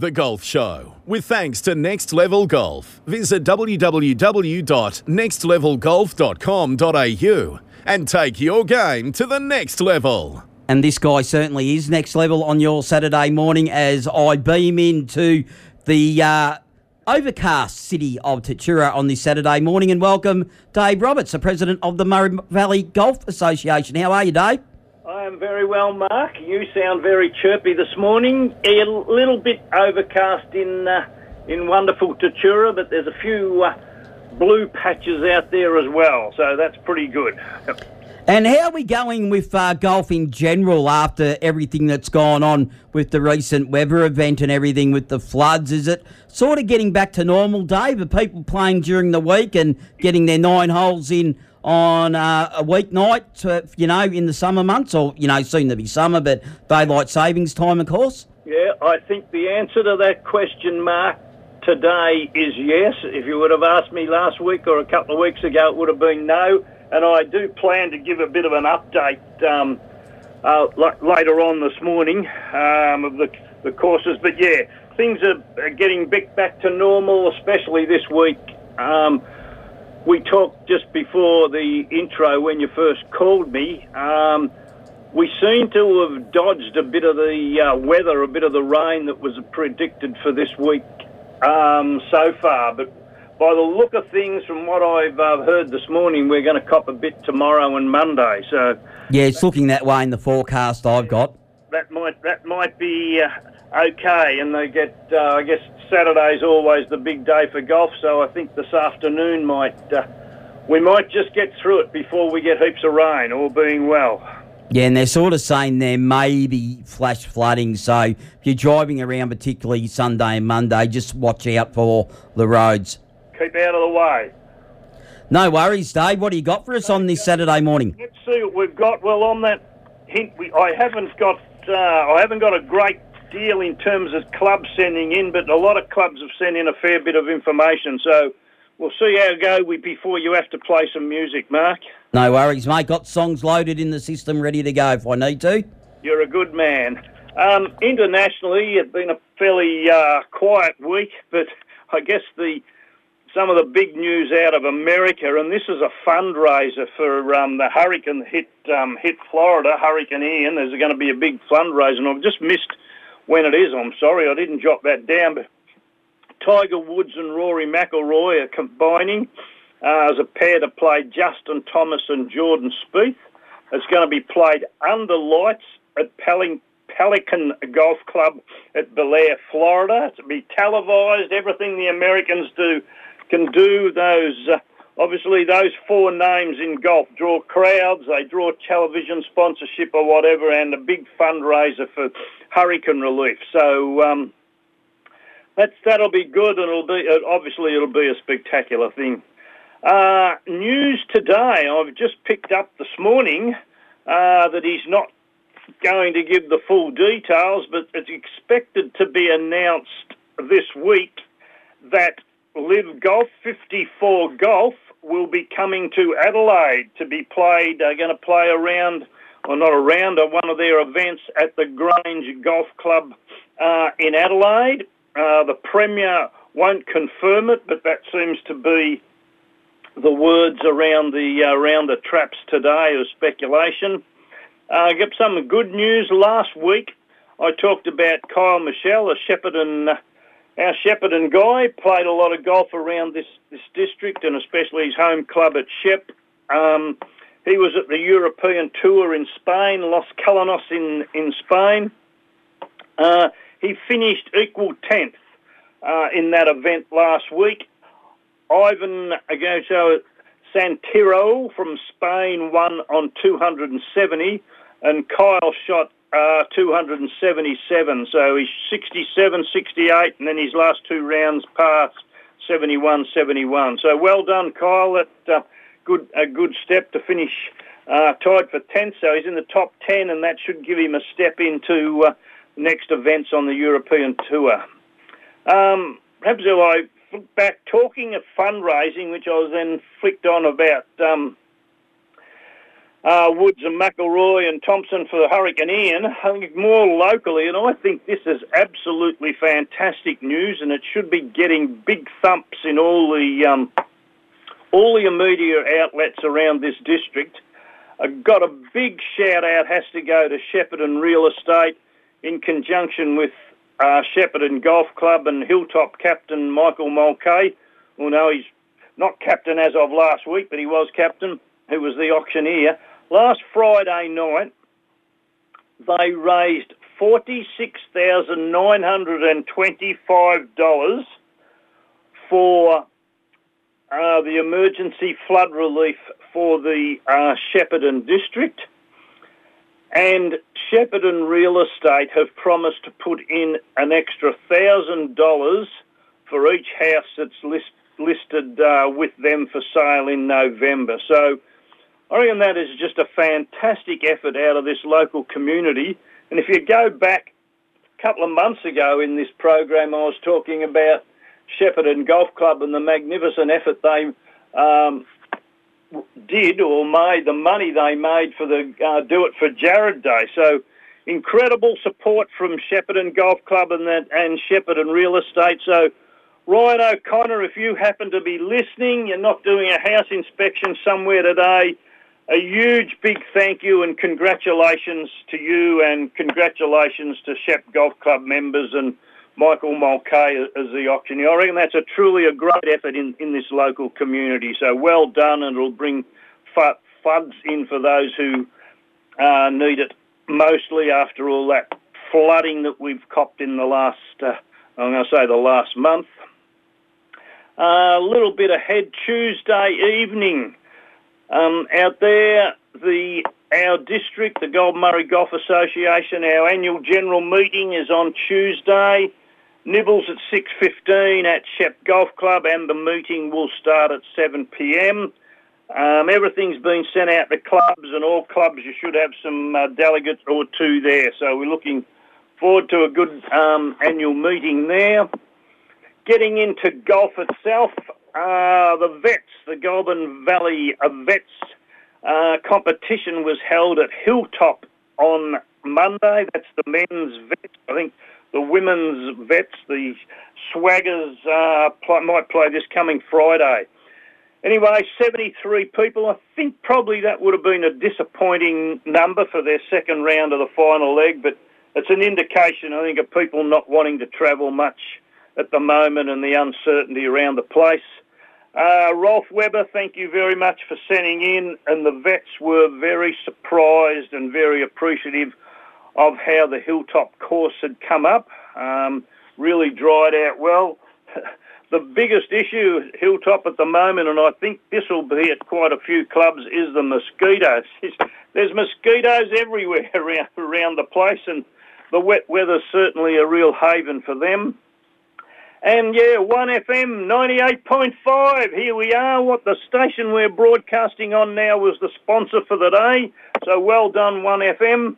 The Golf Show, with thanks to Next Level Golf. Visit www.nextlevelgolf.com.au and take your game to the next level. And this guy certainly is next level on your Saturday morning as I beam into the uh, overcast city of Tatura on this Saturday morning. And welcome Dave Roberts, the president of the Murray Valley Golf Association. How are you, Dave? I am very well, Mark. You sound very chirpy this morning. A little bit overcast in uh, in wonderful Tatura, but there's a few uh, blue patches out there as well, so that's pretty good. And how are we going with uh, golf in general after everything that's gone on with the recent weather event and everything with the floods? Is it sort of getting back to normal, Dave? Are people playing during the week and getting their nine holes in on uh, a weeknight, to, you know, in the summer months, or, you know, soon to be summer, but daylight savings time, of course? Yeah, I think the answer to that question, Mark, today is yes. If you would have asked me last week or a couple of weeks ago, it would have been no. And I do plan to give a bit of an update um, uh, l- later on this morning um, of the, the courses. But yeah, things are, are getting back to normal, especially this week. Um, we talked just before the intro when you first called me. Um, we seem to have dodged a bit of the uh, weather, a bit of the rain that was predicted for this week um, so far. But by the look of things, from what I've uh, heard this morning, we're going to cop a bit tomorrow and Monday. So yeah, it's looking that way in the forecast I've got. That might that might be uh, okay, and they get uh, I guess Saturday's always the big day for golf, so I think this afternoon might uh, we might just get through it before we get heaps of rain, all being well. Yeah, and they're sort of saying there may be flash flooding, so if you're driving around, particularly Sunday and Monday, just watch out for the roads. Keep out of the way. No worries, Dave. What do you got for us on this Saturday morning? Let's see what we've got. Well, on that hint, we, I haven't got uh, I haven't got a great deal in terms of clubs sending in, but a lot of clubs have sent in a fair bit of information. So we'll see how it go before you have to play some music, Mark. No worries, mate. Got songs loaded in the system, ready to go if I need to. You're a good man. Um, internationally, it's been a fairly uh, quiet week, but I guess the some of the big news out of America, and this is a fundraiser for um, the hurricane hit um, hit Florida, Hurricane Ian. There's going to be a big fundraiser, and I've just missed when it is. I'm sorry, I didn't jot that down. But Tiger Woods and Rory McIlroy are combining uh, as a pair to play Justin Thomas and Jordan Spieth. It's going to be played under lights at Pelican Golf Club at Belleair, Florida. It'll be televised. Everything the Americans do can do. Those uh, obviously those four names in golf draw crowds. They draw television sponsorship or whatever, and a big fundraiser for hurricane relief. So um, that's that'll be good, and it'll be obviously it'll be a spectacular thing. Uh, news today, I've just picked up this morning uh, that he's not going to give the full details, but it's expected to be announced this week that LIV Golf 54 Golf will be coming to Adelaide to be played. They're going to play around or not around, or one of their events at the Grange Golf Club uh, in Adelaide. Uh, the Premier won't confirm it, but that seems to be the words around the uh, around the traps today of speculation. Uh, get some good news last week. I talked about Kyle Michel, a Shepparton, our Shepparton guy, played a lot of golf around this, this district and especially his home club at Shep. Um, he was at the European Tour in Spain, Las Colinas in, in Spain. Uh, he finished equal 10th uh, in that event last week. Ivan Agocho Santiro from Spain won on 270, and Kyle shot uh, 277. So he's 67, 68, and then his last two rounds passed 71, 71. So well done, Kyle. That uh, good a good step to finish uh, tied for 10th, so he's in the top 10, and that should give him a step into uh, next events on the European Tour. Um, perhaps if I look back, talking of fundraising, which I was then flicked on about um, uh, Woods and McIlroy and Thompson for the Hurricane Ian. I think more locally, and I think this is absolutely fantastic news, and it should be getting big thumps in all the um, all the media outlets around this district. I got a big shout out has to go to Shepparton Real Estate in conjunction with uh, Shepparton Golf Club and Hilltop captain Michael Mulcahy. Well, no, he's not captain as of last week, but he was captain, who was the auctioneer. Last Friday night, they raised $46,925 for uh, the emergency flood relief for the uh, Shepparton district. And Shepparton Real Estate have promised to put in an extra $1,000 for each house that's list, listed uh, with them for sale in November. So I reckon that is just a fantastic effort out of this local community. And if you go back a couple of months ago in this program, I was talking about Shepparton Golf Club and the magnificent effort they um, did or made, the money they made for the uh, Do It for Jared Day. So incredible support from Shepparton Golf Club and that and Shepparton Real Estate. So Ryan O'Connor, if you happen to be listening, you're not doing a house inspection somewhere today, a huge big thank you and congratulations to you and congratulations to Shep Golf Club members and Michael Mulcahy as the auctioneer. I reckon that's a truly a great effort in, in this local community. So well done and it'll bring funds in for those who uh, need it mostly after all that flooding that we've copped in the last, uh, I'm going to say the last month. A little bit ahead Tuesday evening. Um, out there, the our district, the Goulburn Murray Golf Association, our annual general meeting is on Tuesday. Nibbles at 6.15 at Shep Golf Club and the meeting will start at 7pm. Um, everything's been sent out to clubs and all clubs you should have some uh, delegates or two there. So we're looking forward to a good um, annual meeting there. Getting into golf itself, uh, the Vets, the Goulburn Valley Vets uh, competition was held at Hilltop on Monday. That's the men's Vets. I think the women's Vets, the Swaggers, uh, might play this coming Friday. Anyway, 73 people. I think probably that would have been a disappointing number for their second round of the final leg, but it's an indication, I think, of people not wanting to travel much at the moment and the uncertainty around the place. Uh, Rolf Weber, thank you very much for sending in, and the vets were very surprised and very appreciative of how the hilltop course had come up. Um, really dried out well. the biggest issue Hilltop at the moment, and I think this will be at quite a few clubs, is the mosquitoes. There's mosquitoes everywhere around, around the place, and the wet weather's certainly a real haven for them. And yeah, 1FM 98.5. Here we are. What the station we're broadcasting on now was the sponsor for the day. So well done, 1FM.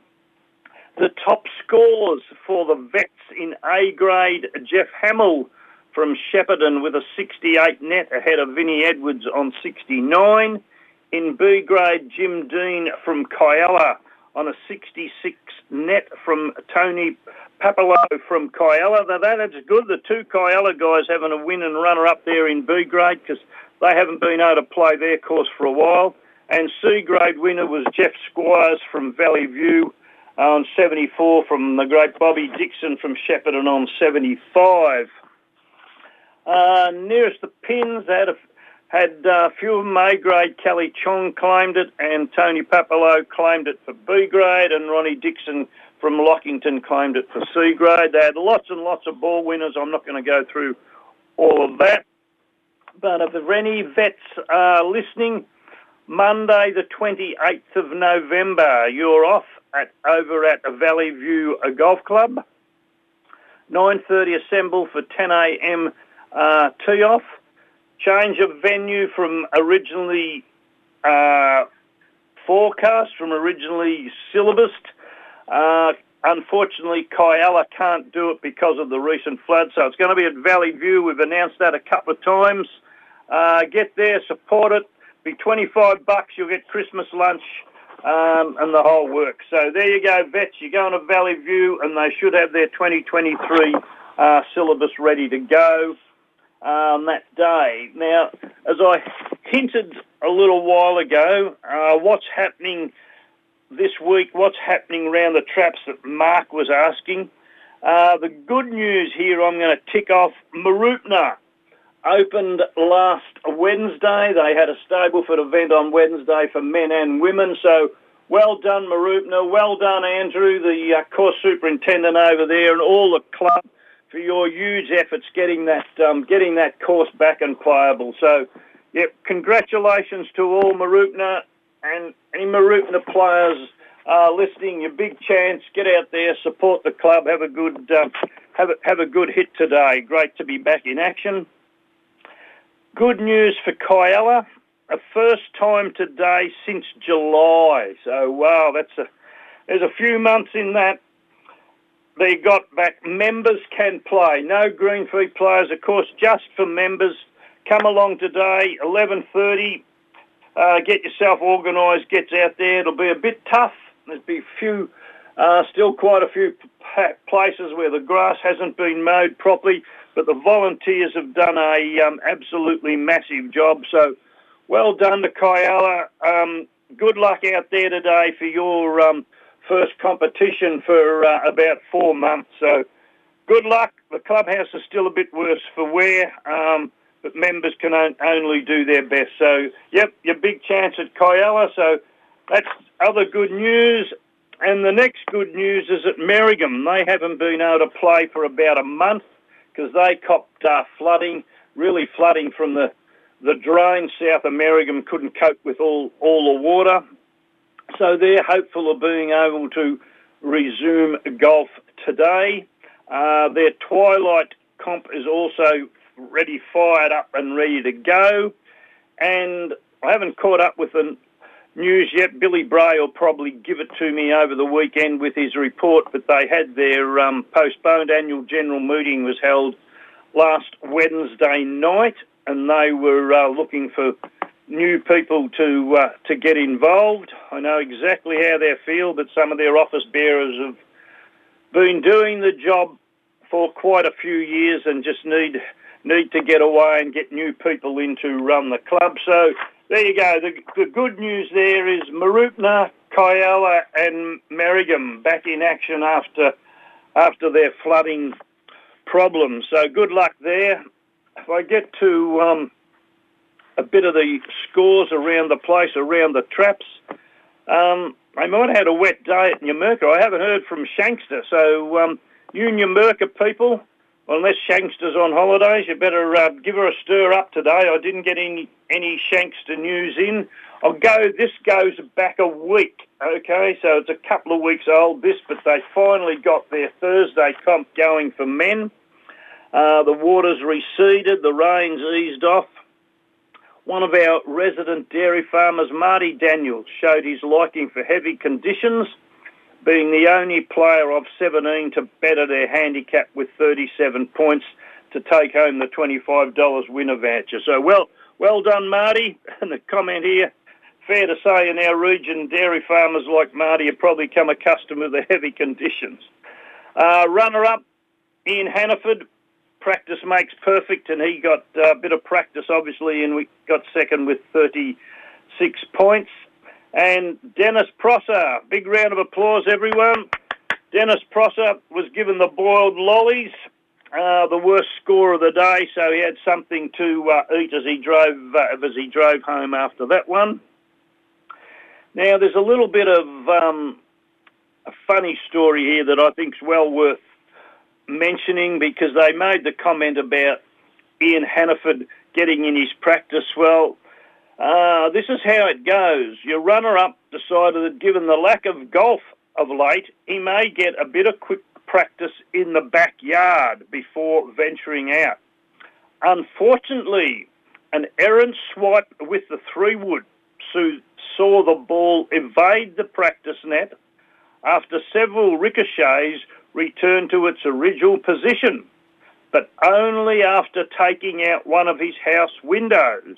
The top scores for the vets in A grade, Jeff Hamill from Shepparton with a 68 net ahead of Vinnie Edwards on 69. In B grade, Jim Dean from Kialla on a 66 net from Tony Papalo from Kialla. Now that is good. The two Kialla guys having a win and runner up there in B grade because they haven't been able to play their course for a while. And C grade winner was Jeff Squires from Valley View on 74 from the great Bobby Dixon from Shepparton on 75. Uh, nearest the pins had a had uh, few of them A grade. Kelly Chong claimed it, and Tony Papalo claimed it for B grade, and Ronnie Dixon from Lockington claimed it for C grade. They had lots and lots of ball winners. I'm not going to go through all of that. But if there any vets are listening, Monday the 28th of November, you're off at over at Valley View Golf Club. 9.30 assemble for 10 a.m. Uh, tee off. Change of venue from originally uh, forecast, from originally syllabused. Uh, unfortunately, Kialla can't do it because of the recent flood, so it's going to be at Valley View. We've announced that a couple of times. Uh, get there, support it. Be 25 bucks. You'll get Christmas lunch um, and the whole work. So there you go, vets. You go to Valley View, and they should have their 2023 uh, syllabus ready to go um, that day. Now, as I hinted a little while ago, uh, what's happening this week? What's happening around the traps that Mark was asking? Uh, the good news here, I'm going to tick off Mooroopna. Opened last Wednesday. They had a Stableford event on Wednesday for men and women. So well done, Mooroopna. Well done, Andrew, the uh, course superintendent over there, and all the club for your huge efforts getting that um, getting that course back and playable. So, yep, congratulations to all Mooroopna and any Mooroopna players uh, listening. Your big chance. Get out there, support the club. Have a good uh, have a, have a good hit today. Great to be back in action. Good news for Kialla. A first time today since July. So wow, that's a there's a few months in that they got back members can play. No green fee players, of course, just for members. Come along today, 11.30. Uh, get yourself organised, get out there. It'll be a bit tough. There'll be few, uh, still quite a few places where the grass hasn't been mowed properly, but the volunteers have done a um, absolutely massive job. So well done to Kialla. Um, good luck out there today for your um, first competition for uh, about four months. So good luck. The clubhouse is still a bit worse for wear, um, but members can only do their best. So, yep, your big chance at Kialla. So that's other good news. And the next good news is at Merrigum. They haven't been able to play for about a month because they copped uh, flooding, really flooding from the, the drain south of Merrigum, couldn't cope with all, all the water. So they're hopeful of being able to resume golf today. Uh, their Twilight comp is also ready, fired up and ready to go. And I haven't caught up with the news yet. Billy Bray will probably give it to me over the weekend with his report, but they had their um, postponed annual general meeting was held last Wednesday night and they were uh, looking for new people to uh, to get involved. I know exactly how they feel, but some of their office bearers have been doing the job for quite a few years and just need need to get away and get new people in to run the club. So there you go. The, the good news there is Mooroopna, Kialla and Merrigum back in action after after their flooding problems. So good luck there. If I get to um, a bit of the scores around the place, around the traps. Um, they might have had a wet day at Numurkah. I haven't heard from Shankster. So, um, you people, unless Shankster's on holidays, you better uh, give her a stir up today. I didn't get any, any Shankster news in. I'll go, this goes back a week, okay? So it's a couple of weeks old, this, but they finally got their Thursday comp going for men. Uh, the water's receded, the rain's eased off. One of our resident dairy farmers, Marty Daniels, showed his liking for heavy conditions, being the only player of 17 to better their handicap with 37 points to take home the $25 winner voucher. So well, well done, Marty. And the comment here, fair to say in our region, dairy farmers like Marty have probably come accustomed to the heavy conditions. Uh, runner-up, Ian Hannaford, practice makes perfect, and he got a bit of practice, obviously, and we got second with 36 points. And Dennis Prosser, big round of applause, everyone. Dennis Prosser was given the boiled lollies, uh, the worst score of the day, so he had something to uh, eat as he drove uh, as he drove home after that one. Now, there's a little bit of um, a funny story here that I think is well worth mentioning because they made the comment about Ian Hannaford getting in his practice. Well, uh, this is how it goes. Your runner-up decided that given the lack of golf of late, he may get a bit of quick practice in the backyard before venturing out. Unfortunately, an errant swipe with the three wood saw the ball evade the practice net after several ricochets returned to its original position, but only after taking out one of his house windows.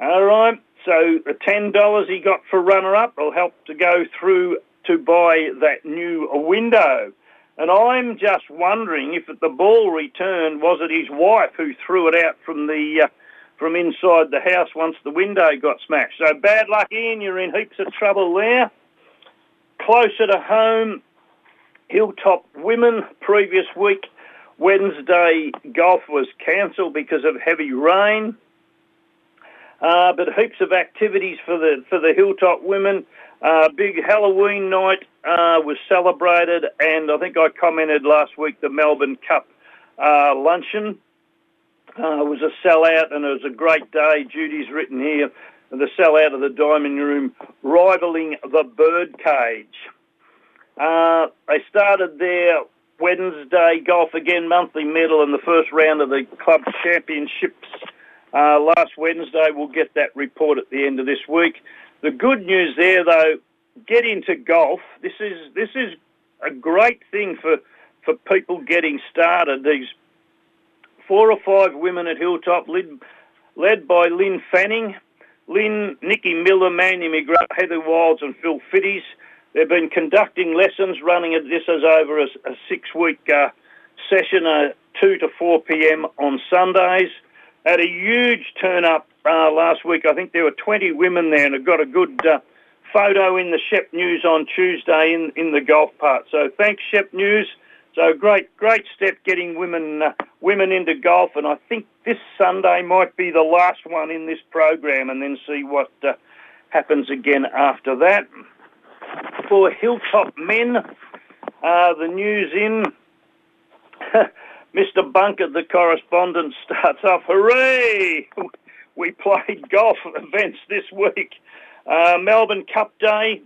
All right, So the $10 he got for runner-up will help to go through to buy that new window. And I'm just wondering if the ball returned, was it his wife who threw it out from the uh, from inside the house once the window got smashed? So bad luck, Ian. You're in heaps of trouble there. Closer to home, Hilltop Women previous week, Wednesday golf was cancelled because of heavy rain. Uh, but heaps of activities for the for the Hilltop women. Uh, big Halloween night uh, was celebrated, and I think I commented last week the Melbourne Cup uh, luncheon uh, was a sellout, and it was a great day. Judy's written here the sellout of the Diamond Room, rivaling the Birdcage. Uh, they started their Wednesday golf again monthly medal in the first round of the club championships uh, last Wednesday. We'll get that report at the end of this week. The good news there, though, get into golf. This is this is a great thing for for people getting started. These four or five women at Hilltop, led led by Lynn Fanning, Lynn, Nikki Miller, Mandy McGrath, Heather Wilds, and Phil Fitties. They've been conducting lessons, running this as over a, a six-week uh, session, uh, 2 to 4 p.m. on Sundays. Had a huge turn up uh, last week. I think there were 20 women there, and I got a good uh, photo in the Shep News on Tuesday in, in the golf part. So thanks, Shep News. So great, great step getting women uh, women into golf, and I think this Sunday might be the last one in this program, and then see what uh, happens again after that for Hilltop Men. Uh, the news in. Mr. Bunker, the correspondent, starts off. Hooray! We played golf events this week. Uh, Melbourne Cup Day.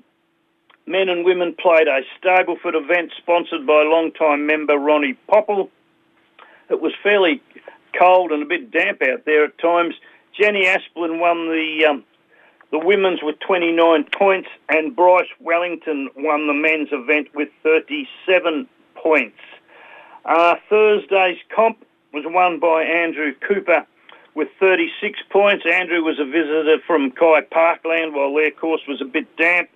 Men and women played a Stableford event sponsored by long-time member Ronnie Popple. It was fairly cold and a bit damp out there at times. Jenny Asplin won the um, the women's with 29 points, and Bryce Wellington won the men's event with 37 points. Uh, Thursday's comp was won by Andrew Cooper with 36 points. Andrew was a visitor from Kai Parkland while their course was a bit damp.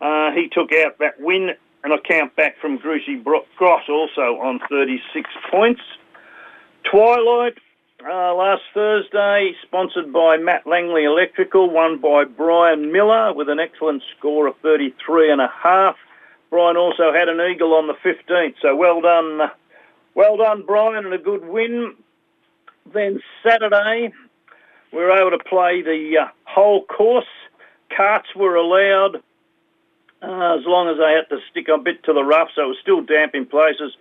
Uh, he took out that win, and I count back from Gruchy Gross also on 36 points. Twilight uh, last Thursday, sponsored by Matt Langley Electrical, won by Brian Miller with an excellent score of 33 and a half. Brian also had an eagle on the 15th, so well done, well done, Brian, and a good win. Then Saturday, we were able to play the uh, whole course. Carts were allowed uh, as long as they had to stick a bit to the rough, so it was still damp in places.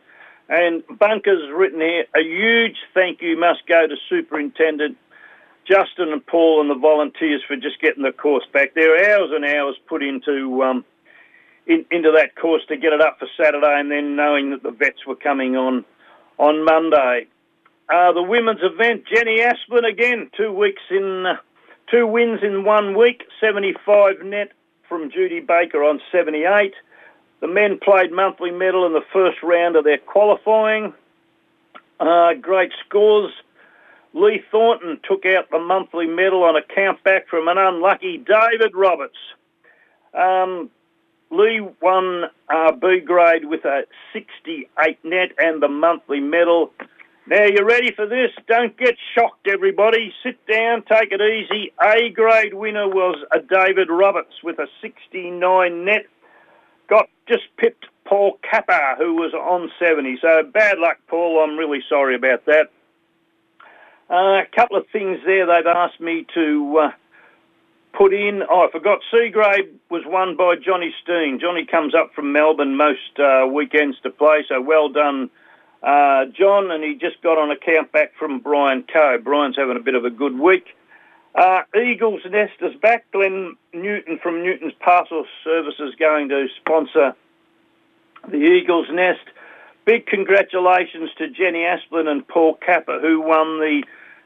And Bunker's written here, a huge thank you must go to Superintendent Justin and Paul and the volunteers for just getting the course back. There are hours and hours put into um, in, into that course to get it up for Saturday, and then knowing that the vets were coming on on Monday. Uh, the women's event, Jenny Asplin again, two weeks in, uh, two wins in one week, 75 net from Judy Baker on 78. The men played monthly medal in the first round of their qualifying. Uh, great scores. Lee Thornton took out the monthly medal on a countback from an unlucky David Roberts. Um, Lee won uh, B grade with a 68 net and the monthly medal. Now, you're ready for this? Don't get shocked, everybody. Sit down, take it easy. A grade winner was a David Roberts with a 69 net got just pipped Paul Kappa, who was on 70. So bad luck, Paul. I'm really sorry about that. Uh, a couple of things there they've asked me to uh, put in. Oh, I forgot C grade was won by Johnny Steen. Johnny comes up from Melbourne most uh, weekends to play, so well done, uh, John. And he just got on a count back from Brian Coe. Brian's having a bit of a good week. Uh, Eagles Nest is back. Glenn Newton from Newton's Parcel Services going to sponsor the Eagles Nest. Big congratulations to Jenny Asplin and Paul Kappa, who won the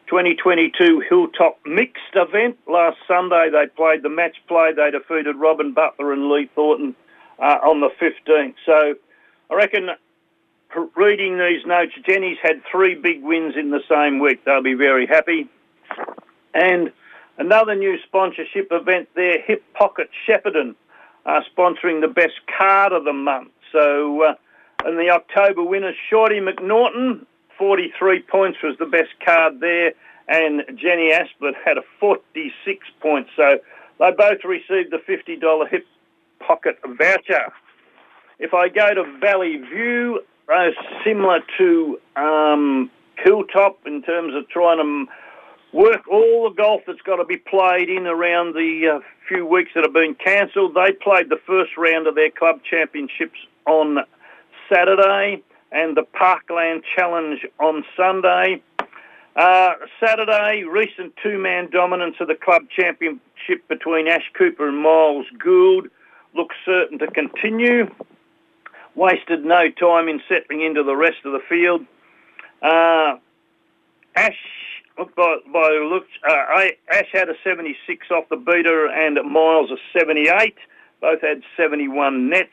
2022 Hilltop Mixed event last Sunday. They played the match play. They defeated Robin Butler and Lee Thornton uh, on the 15th. So I reckon reading these notes, Jenny's had three big wins in the same week. They'll be very happy. And Another new sponsorship event there, Hip Pocket Shepparton, uh, sponsoring the best card of the month. So, uh, and the October winners, Shorty McNaughton, 43 points was the best card there, and Jenny Asplin had a 46 points. So they both received the $50 Hip Pocket voucher. If I go to Valley View, uh, similar to um, Hilltop in terms of trying to work all the golf that's got to be played in around the uh, few weeks that have been cancelled. They played the first round of their club championships on Saturday and the Parkland Challenge on Sunday. Uh, Saturday, recent two-man dominance of the club championship between Ash Cooper and Miles Gould looks certain to continue. Wasted no time in settling into the rest of the field. Uh, Ash, by, by looks, uh, Ash had a 76 off the beater and Miles a 78. Both had 71 nets.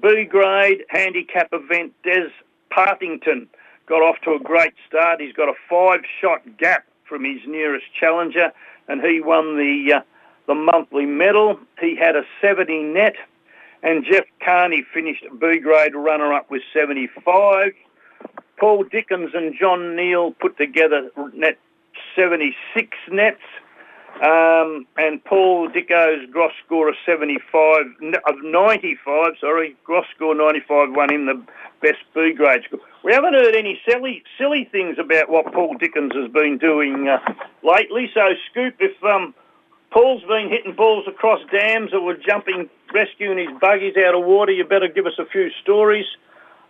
B grade handicap event Des Partington got off to a great start. He's got a five-shot gap from his nearest challenger, and he won the uh, the monthly medal. He had a 70 net, and Jeff Carney finished B grade runner-up with 75. Paul Dickens and John Neal put together net 76 nets. Um, and Paul Dicko's gross score of 75, of 95, sorry, gross score 95 won him the best B grade score. We haven't heard any silly, silly things about what Paul Dickens has been doing uh, lately. So, Scoop, if um, Paul's been hitting balls across dams or jumping, rescuing his buggies out of water, you better give us a few stories.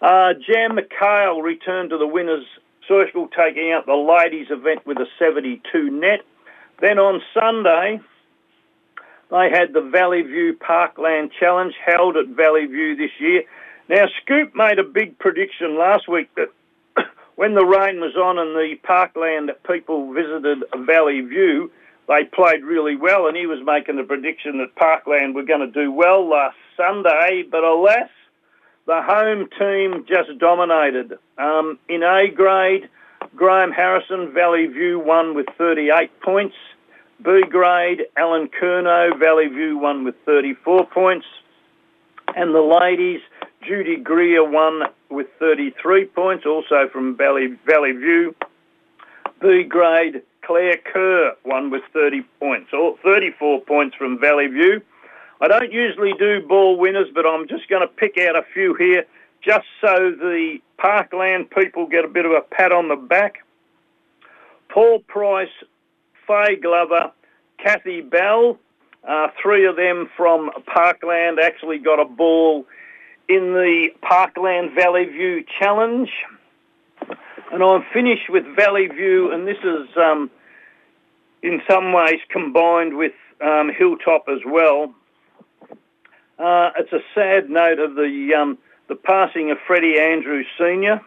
Uh, Jam McHale returned to the winners' circle, taking out the ladies' event with a 72 net. Then on Sunday, they had the Valley View Parkland Challenge held at Valley View this year. Now, Scoop made a big prediction last week that when the rain was on and the Parkland people visited Valley View, they played really well, and he was making the prediction that Parkland were going to do well last Sunday, but alas, the home team just dominated. Um, in A grade, Graham Harrison, Valley View won with 38 points. B grade, Alan Kerno, Valley View won with 34 points. And the ladies, Judy Greer won with 33 points, also from Valley, Valley View. B grade, Claire Kerr won with 30 points, or 34 points from Valley View. I don't usually do ball winners, but I'm just going to pick out a few here just so the Parkland people get a bit of a pat on the back. Paul Price, Faye Glover, Kathy Bell, uh, three of them from Parkland actually got a ball in the Parkland Valley View Challenge. And I'm finished with Valley View, and this is um, in some ways combined with um, Hilltop as well. Uh, it's a sad note of the um, the passing of Freddie Andrews Sr.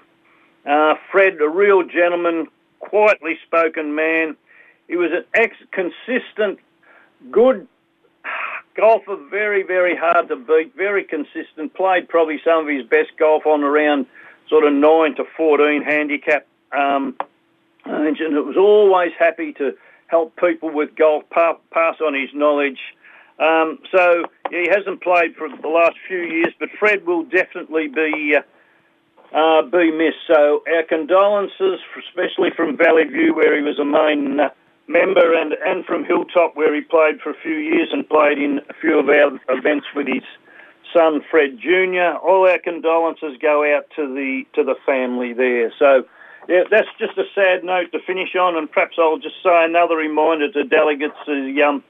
Uh, Fred, a real gentleman, quietly spoken man. He was an ex consistent, good golfer, very, very hard to beat, very consistent. Played probably some of his best golf on around sort of 9 to 14 handicap. Um, and it was always happy to help people with golf, pass on his knowledge. Um, so he hasn't played for the last few years, but Fred will definitely be uh, uh, be missed. So our condolences, especially from Valley View, where he was a main uh, member, and, and from Hilltop, where he played for a few years and played in a few of our events with his son Fred Jr. All our condolences go out to the to the family there. So. Yeah, that's just a sad note to finish on, and perhaps I'll just say another reminder to delegates: um,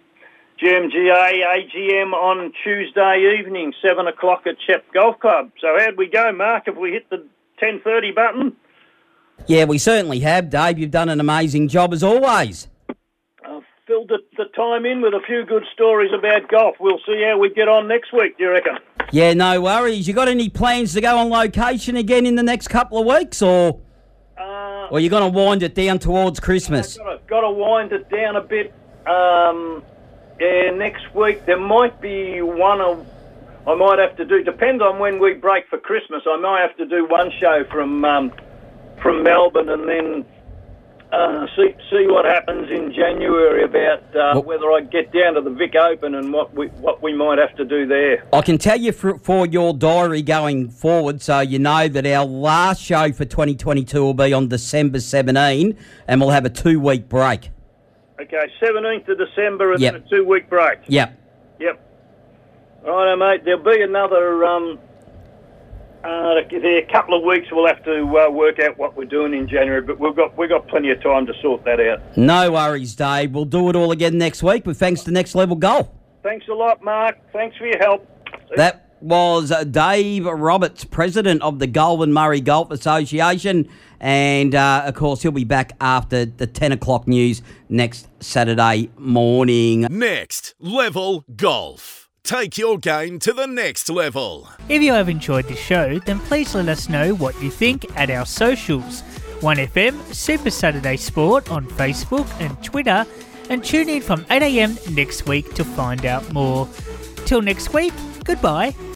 GMGA AGM on Tuesday evening, 7 o'clock at Shep Golf Club. So how'd we go, Mark, if we hit the 10.30 button? Yeah, we certainly have, Dave. You've done an amazing job as always. I've filled the, the time in with a few good stories about golf. We'll see how we get on next week, do you reckon? Yeah, no worries. You got any plans to go on location again in the next couple of weeks, or... Uh, or you're going to wind it down towards Christmas? I've got to wind it down a bit. Um, yeah, next week there might be one of, I might have to do. Depends on when we break for Christmas. I might have to do one show from um, from Melbourne, and then uh, see see what happens in January about uh, Well- whether I get down to the Vic Open and what we what we might have to do there. I can tell you for, for your diary going forward, so you know that our last show for 2022 will be on December 17, and we'll have a two week break. Okay, 17th of December and Yep. then a two week break. Yep. Yep. Righto, mate. There'll be another. Um, uh, there a couple of weeks. We'll have to uh, work out what we're doing in January, but we've got we've got plenty of time to sort that out. No worries, Dave. We'll do it all again next week, but thanks to Next Level Golf. Thanks a lot, Mark. Thanks for your help. That was uh, Dave Roberts, president of the Goulburn Murray Golf Association. And uh, of course, he'll be back after the 10 o'clock news next Saturday morning. Next Level Golf. Take your game to the next level. If you have enjoyed the show, then please let us know what you think at our socials 1FM Super Saturday Sport on Facebook and Twitter, and tune in from 8am next week to find out more. Till next week, goodbye.